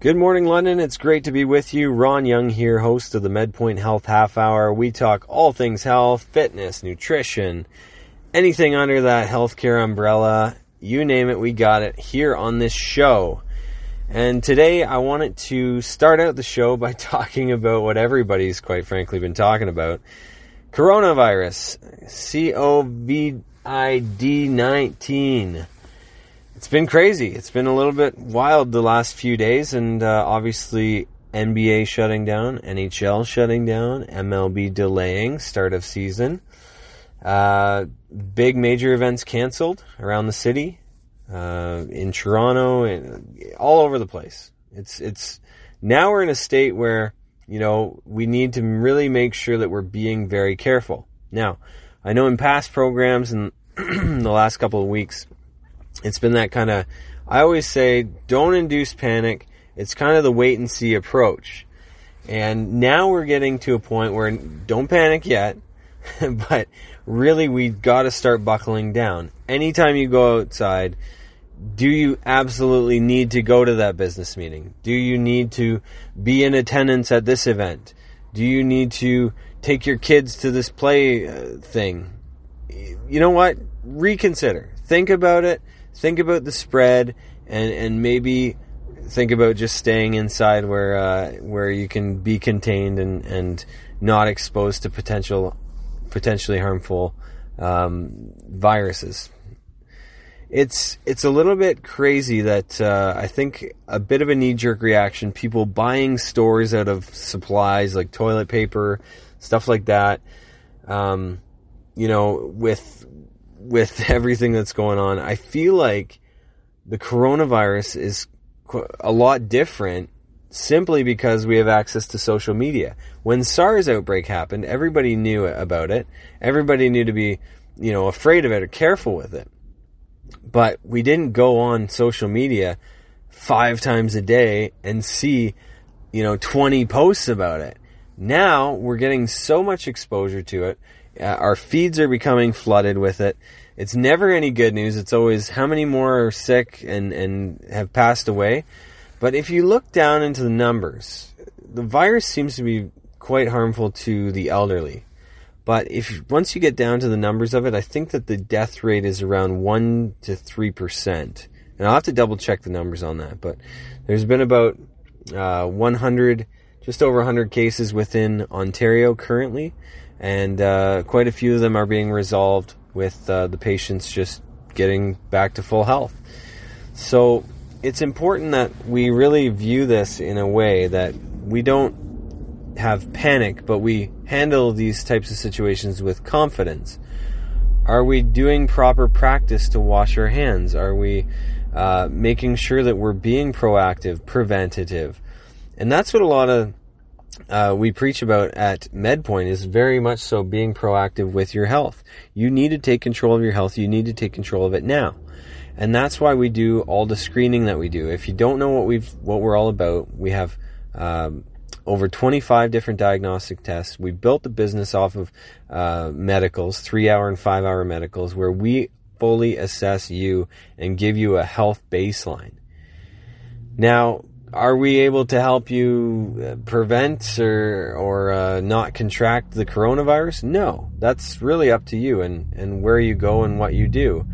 Good morning, London. It's great to be with you. Ron Young here, host of the MedPoint Health Half Hour. We talk all things health, fitness, nutrition, anything under that healthcare umbrella. You name it, we got it here on this show. And today I wanted to start out the show by talking about what everybody's quite frankly been talking about coronavirus, COVID 19 it's been crazy. It's been a little bit wild the last few days, and uh, obviously NBA shutting down, NHL shutting down, MLB delaying start of season. Uh, big major events canceled around the city, uh, in Toronto, and all over the place. It's it's now we're in a state where you know we need to really make sure that we're being very careful. Now, I know in past programs and the last couple of weeks it's been that kind of I always say don't induce panic. It's kind of the wait and see approach. And now we're getting to a point where don't panic yet, but really we've got to start buckling down. Anytime you go outside, do you absolutely need to go to that business meeting? Do you need to be in attendance at this event? Do you need to take your kids to this play uh, thing? You know what? Reconsider. Think about it think about the spread and and maybe think about just staying inside where uh, where you can be contained and and not exposed to potential potentially harmful um, viruses. It's it's a little bit crazy that uh, I think a bit of a knee jerk reaction. People buying stores out of supplies like toilet paper, stuff like that. Um, you know, with with everything that's going on, I feel like the coronavirus is a lot different simply because we have access to social media. When SARS outbreak happened, everybody knew about it. Everybody knew to be, you know, afraid of it or careful with it. But we didn't go on social media five times a day and see, you know, 20 posts about it. Now we're getting so much exposure to it. Uh, our feeds are becoming flooded with it. It's never any good news. It's always how many more are sick and, and have passed away. But if you look down into the numbers, the virus seems to be quite harmful to the elderly. But if once you get down to the numbers of it, I think that the death rate is around one to three percent. And I'll have to double check the numbers on that. But there's been about uh, 100, just over 100 cases within Ontario currently, and uh, quite a few of them are being resolved with uh, the patients just getting back to full health. So it's important that we really view this in a way that we don't have panic, but we handle these types of situations with confidence. Are we doing proper practice to wash our hands? Are we uh, making sure that we're being proactive, preventative? And that's what a lot of uh, we preach about at MedPoint is very much so being proactive with your health. You need to take control of your health. You need to take control of it now. And that's why we do all the screening that we do. If you don't know what we've what we're all about, we have um, over 25 different diagnostic tests. We built the business off of uh, medicals, three hour and five hour medicals, where we fully assess you and give you a health baseline. Now, are we able to help you uh, prevent or or uh, not contract the coronavirus? No, that's really up to you and and where you go and what you do.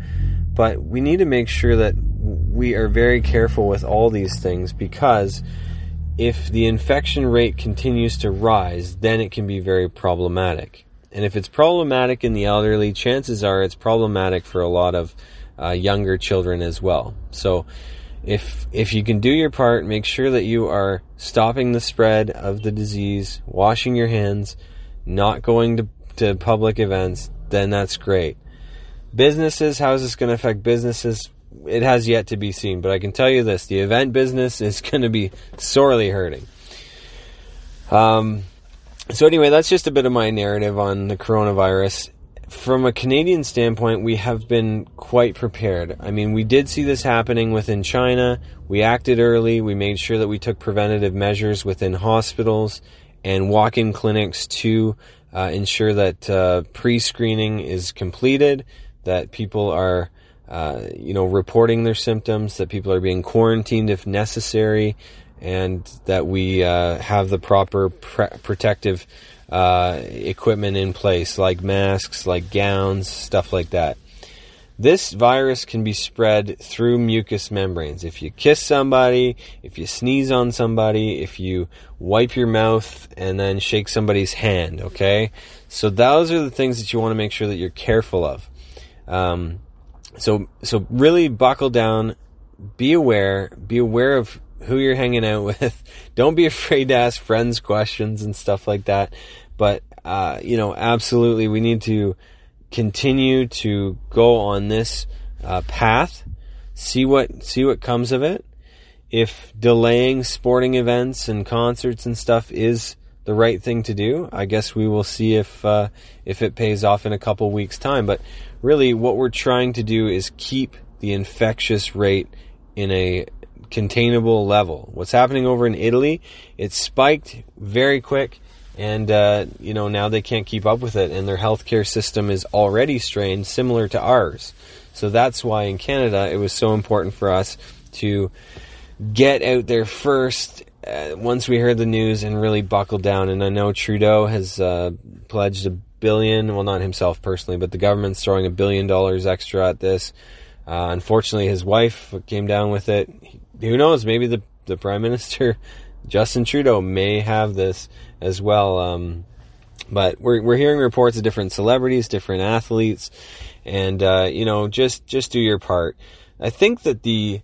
But we need to make sure that we are very careful with all these things because if the infection rate continues to rise, then it can be very problematic. And if it's problematic in the elderly, chances are it's problematic for a lot of uh, younger children as well. So if if you can do your part, make sure that you are stopping the spread of the disease, washing your hands, not going to, to public events, then that's great. Businesses, how is this going to affect businesses? It has yet to be seen, but I can tell you this the event business is going to be sorely hurting. Um, so, anyway, that's just a bit of my narrative on the coronavirus from a Canadian standpoint, we have been quite prepared. I mean, we did see this happening within China. We acted early. We made sure that we took preventative measures within hospitals and walk in clinics to uh, ensure that uh, pre screening is completed, that people are. Uh, you know, reporting their symptoms, that people are being quarantined if necessary, and that we uh, have the proper pre- protective uh, equipment in place, like masks, like gowns, stuff like that. This virus can be spread through mucous membranes. If you kiss somebody, if you sneeze on somebody, if you wipe your mouth and then shake somebody's hand, okay? So those are the things that you want to make sure that you're careful of. Um, so, so really buckle down, be aware, be aware of who you're hanging out with. Don't be afraid to ask friends questions and stuff like that. But, uh, you know, absolutely we need to, continue to go on this uh, path, see what see what comes of it. If delaying sporting events and concerts and stuff is the right thing to do, I guess we will see if uh, if it pays off in a couple weeks' time. But really, what we're trying to do is keep the infectious rate in a containable level. What's happening over in Italy? It spiked very quick and uh, you know now they can't keep up with it, and their healthcare system is already strained, similar to ours. So that's why in Canada it was so important for us to get out there first uh, once we heard the news and really buckle down. And I know Trudeau has uh, pledged a billion, well, not himself personally, but the government's throwing a billion dollars extra at this. Uh, unfortunately, his wife came down with it. Who knows? Maybe the the prime minister Justin Trudeau may have this as well. Um, but we're we're hearing reports of different celebrities, different athletes, and uh, you know, just just do your part. I think that the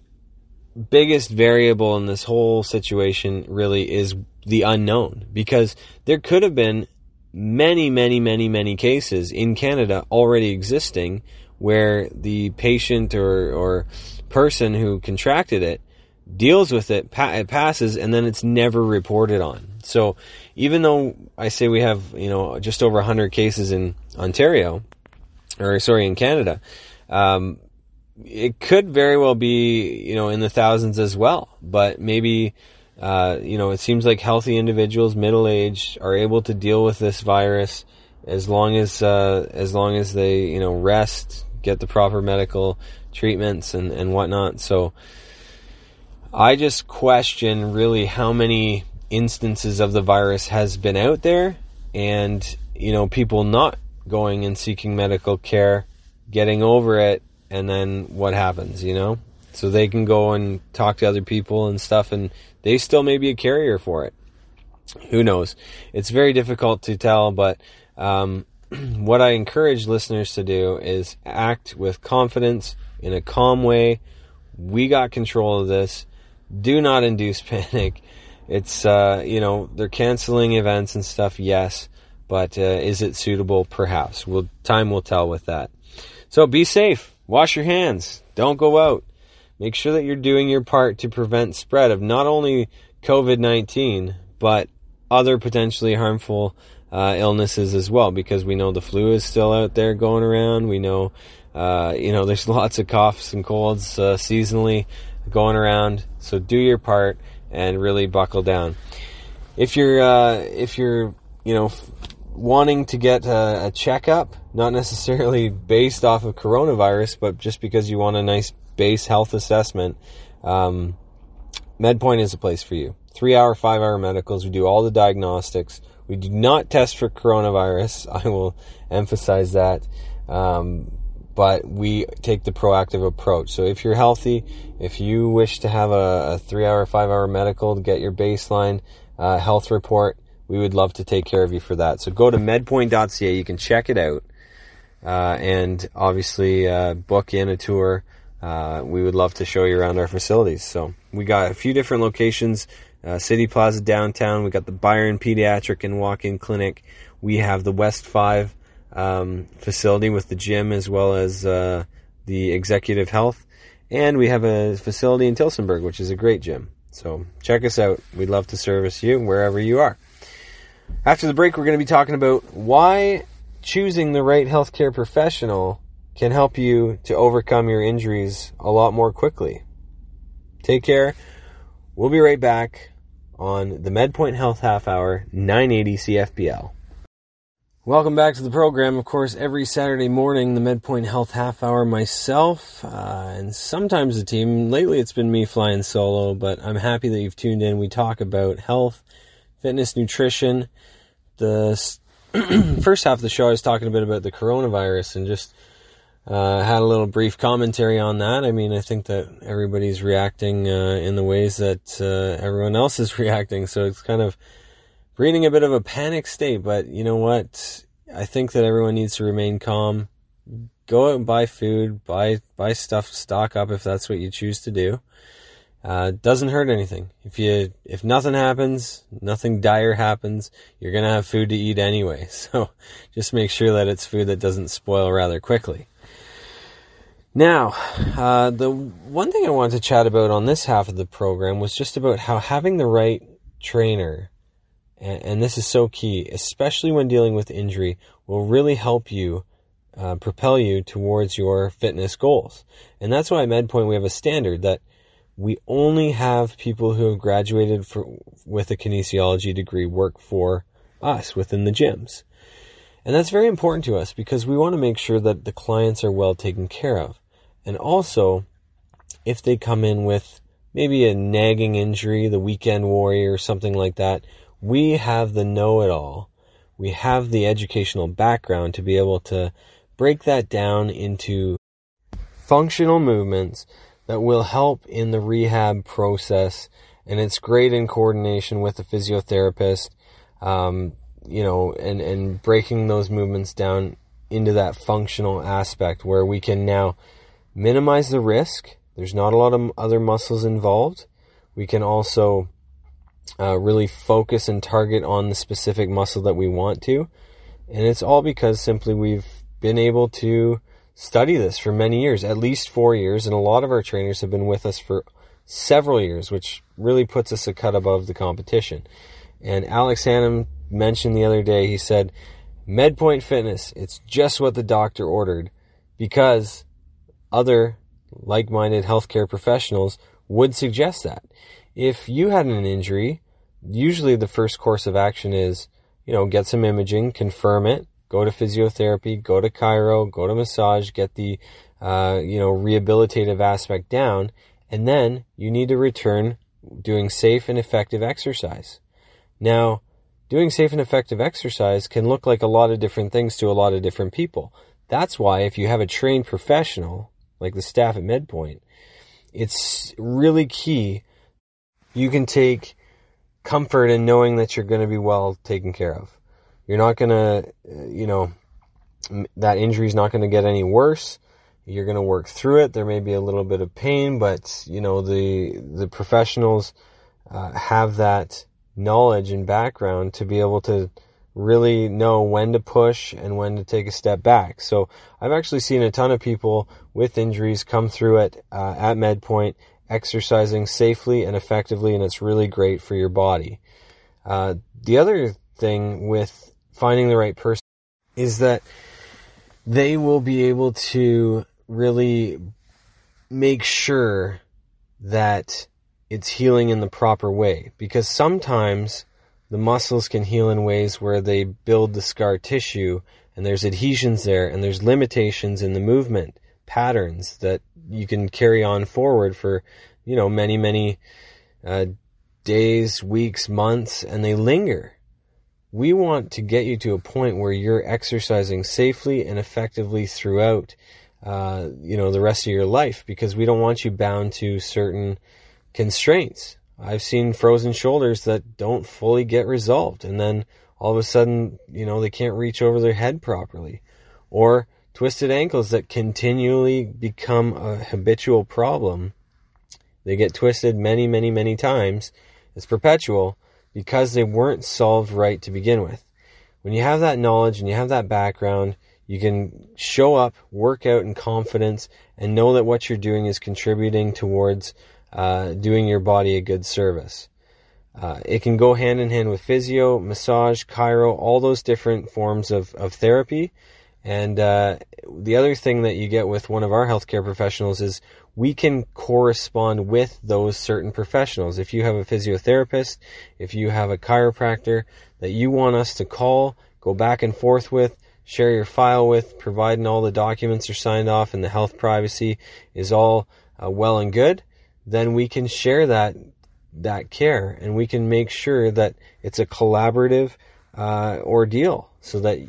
biggest variable in this whole situation really is the unknown because there could have been many, many, many, many cases in Canada already existing where the patient or, or person who contracted it deals with it, it passes, and then it's never reported on. So even though I say we have, you know, just over 100 cases in Ontario, or sorry, in Canada, um, it could very well be, you know, in the thousands as well. But maybe, uh, you know, it seems like healthy individuals, middle aged, are able to deal with this virus as long as uh, as long as they, you know, rest, get the proper medical treatments and and whatnot. So I just question really how many instances of the virus has been out there and you know people not going and seeking medical care getting over it and then what happens you know? So they can go and talk to other people and stuff and they still may be a carrier for it. Who knows? It's very difficult to tell but um, what i encourage listeners to do is act with confidence in a calm way. We got control of this do not induce panic. It's uh, you know they're canceling events and stuff. Yes, but uh, is it suitable? Perhaps. Well, time will tell with that. So be safe. Wash your hands. Don't go out. Make sure that you're doing your part to prevent spread of not only COVID nineteen but other potentially harmful uh, illnesses as well. Because we know the flu is still out there going around. We know. Uh, you know, there's lots of coughs and colds uh, seasonally going around. So do your part and really buckle down. If you're uh, if you're you know f- wanting to get a, a checkup, not necessarily based off of coronavirus, but just because you want a nice base health assessment, um, MedPoint is a place for you. Three hour, five hour medicals. We do all the diagnostics. We do not test for coronavirus. I will emphasize that. Um, but we take the proactive approach. So if you're healthy, if you wish to have a, a three hour, five hour medical to get your baseline uh, health report, we would love to take care of you for that. So go to medpoint.ca, you can check it out, uh, and obviously uh, book in a tour. Uh, we would love to show you around our facilities. So we got a few different locations. Uh, City Plaza downtown. We got the Byron Pediatric and Walk-in Clinic. We have the West Five um, facility with the gym as well as uh, the executive health. And we have a facility in Tillsonburg, which is a great gym. So check us out. We'd love to service you wherever you are. After the break, we're going to be talking about why choosing the right healthcare professional can help you to overcome your injuries a lot more quickly. Take care. We'll be right back on the MedPoint Health Half Hour 980 CFPL. Welcome back to the program. Of course, every Saturday morning, the MedPoint Health Half Hour, myself, uh, and sometimes the team. Lately, it's been me flying solo, but I'm happy that you've tuned in. We talk about health, fitness, nutrition. The first half of the show, I was talking a bit about the coronavirus and just uh, had a little brief commentary on that. I mean, I think that everybody's reacting uh, in the ways that uh, everyone else is reacting, so it's kind of breeding a bit of a panic state, but you know what? I think that everyone needs to remain calm. Go out and buy food, buy buy stuff, stock up if that's what you choose to do. Uh, doesn't hurt anything. If you if nothing happens, nothing dire happens, you're gonna have food to eat anyway. So just make sure that it's food that doesn't spoil rather quickly. Now, uh, the one thing I wanted to chat about on this half of the program was just about how having the right trainer and, and this is so key, especially when dealing with injury, will really help you uh, propel you towards your fitness goals. And that's why at MedPoint we have a standard that we only have people who have graduated for, with a kinesiology degree work for us within the gyms. And that's very important to us because we want to make sure that the clients are well taken care of. And also, if they come in with maybe a nagging injury, the weekend warrior, or something like that, we have the know it all. We have the educational background to be able to break that down into functional movements that will help in the rehab process. And it's great in coordination with the physiotherapist, um, you know, and, and breaking those movements down into that functional aspect where we can now minimize the risk. There's not a lot of other muscles involved. We can also uh, really focus and target on the specific muscle that we want to. And it's all because simply we've been able to study this for many years, at least four years. And a lot of our trainers have been with us for several years, which really puts us a cut above the competition. And Alex Hannum mentioned the other day, he said, MedPoint Fitness, it's just what the doctor ordered because other like minded healthcare professionals would suggest that if you had an injury, usually the first course of action is, you know, get some imaging, confirm it, go to physiotherapy, go to chiro, go to massage, get the, uh, you know, rehabilitative aspect down, and then you need to return doing safe and effective exercise. Now, doing safe and effective exercise can look like a lot of different things to a lot of different people. That's why if you have a trained professional, like the staff at MedPoint, it's really key you can take comfort in knowing that you're going to be well taken care of. You're not going to, uh, you know, that injury is not going to get any worse. You're going to work through it. There may be a little bit of pain, but you know the the professionals uh, have that knowledge and background to be able to really know when to push and when to take a step back. So I've actually seen a ton of people with injuries come through it uh, at MedPoint exercising safely and effectively, and it's really great for your body. Uh, the other thing with finding the right person is that they will be able to really make sure that it's healing in the proper way because sometimes the muscles can heal in ways where they build the scar tissue and there's adhesions there and there's limitations in the movement patterns that you can carry on forward for, you know, many, many uh, days, weeks, months, and they linger. We want to get you to a point where you're exercising safely and effectively throughout, uh, you know, the rest of your life because we don't want you bound to certain constraints. I've seen frozen shoulders that don't fully get resolved, and then all of a sudden, you know, they can't reach over their head properly, or twisted ankles that continually become a habitual problem. They get twisted many, many, many times. It's perpetual because they weren't solved right to begin with. When you have that knowledge and you have that background, you can show up, work out in confidence, and know that what you're doing is contributing towards uh, doing your body a good service. Uh, it can go hand in hand with physio, massage, chiro, all those different forms of, of therapy. And uh, the other thing that you get with one of our healthcare professionals is we can correspond with those certain professionals. If you have a physiotherapist, if you have a chiropractor that you want us to call, go back and forth with, share your file with, providing all the documents are signed off and the health privacy is all uh, well and good, then we can share that that care and we can make sure that it's a collaborative uh, ordeal so that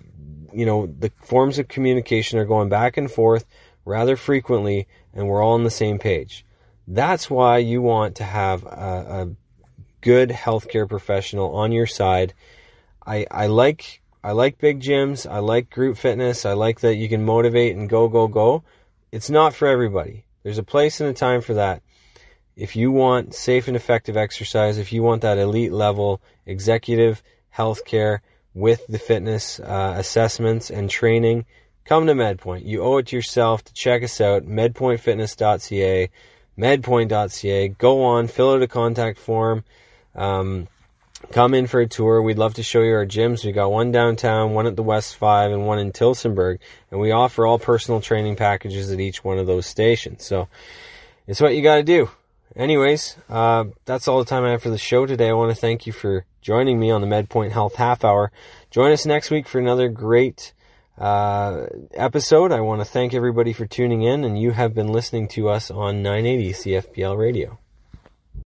you know the forms of communication are going back and forth rather frequently and we're all on the same page. That's why you want to have a, a good healthcare professional on your side. I, I like I like big gyms. I like group fitness. I like that you can motivate and go, go, go. It's not for everybody. There's a place and a time for that. If you want safe and effective exercise, if you want that elite level executive healthcare with the fitness uh, assessments and training, come to MedPoint. You owe it to yourself to check us out, medpointfitness.ca, medpoint.ca. Go on, fill out a contact form. Um, come in for a tour. We'd love to show you our gyms. We got one downtown, one at the West Five, and one in Tillsonburg. And we offer all personal training packages at each one of those stations. So it's what you got to do. Anyways, uh, that's all the time I have for the show today. I want to thank you for joining me on the MedPoint Health Half Hour. Join us next week for another great uh, episode. I want to thank everybody for tuning in, and you have been listening to us on 980 CFPL Radio.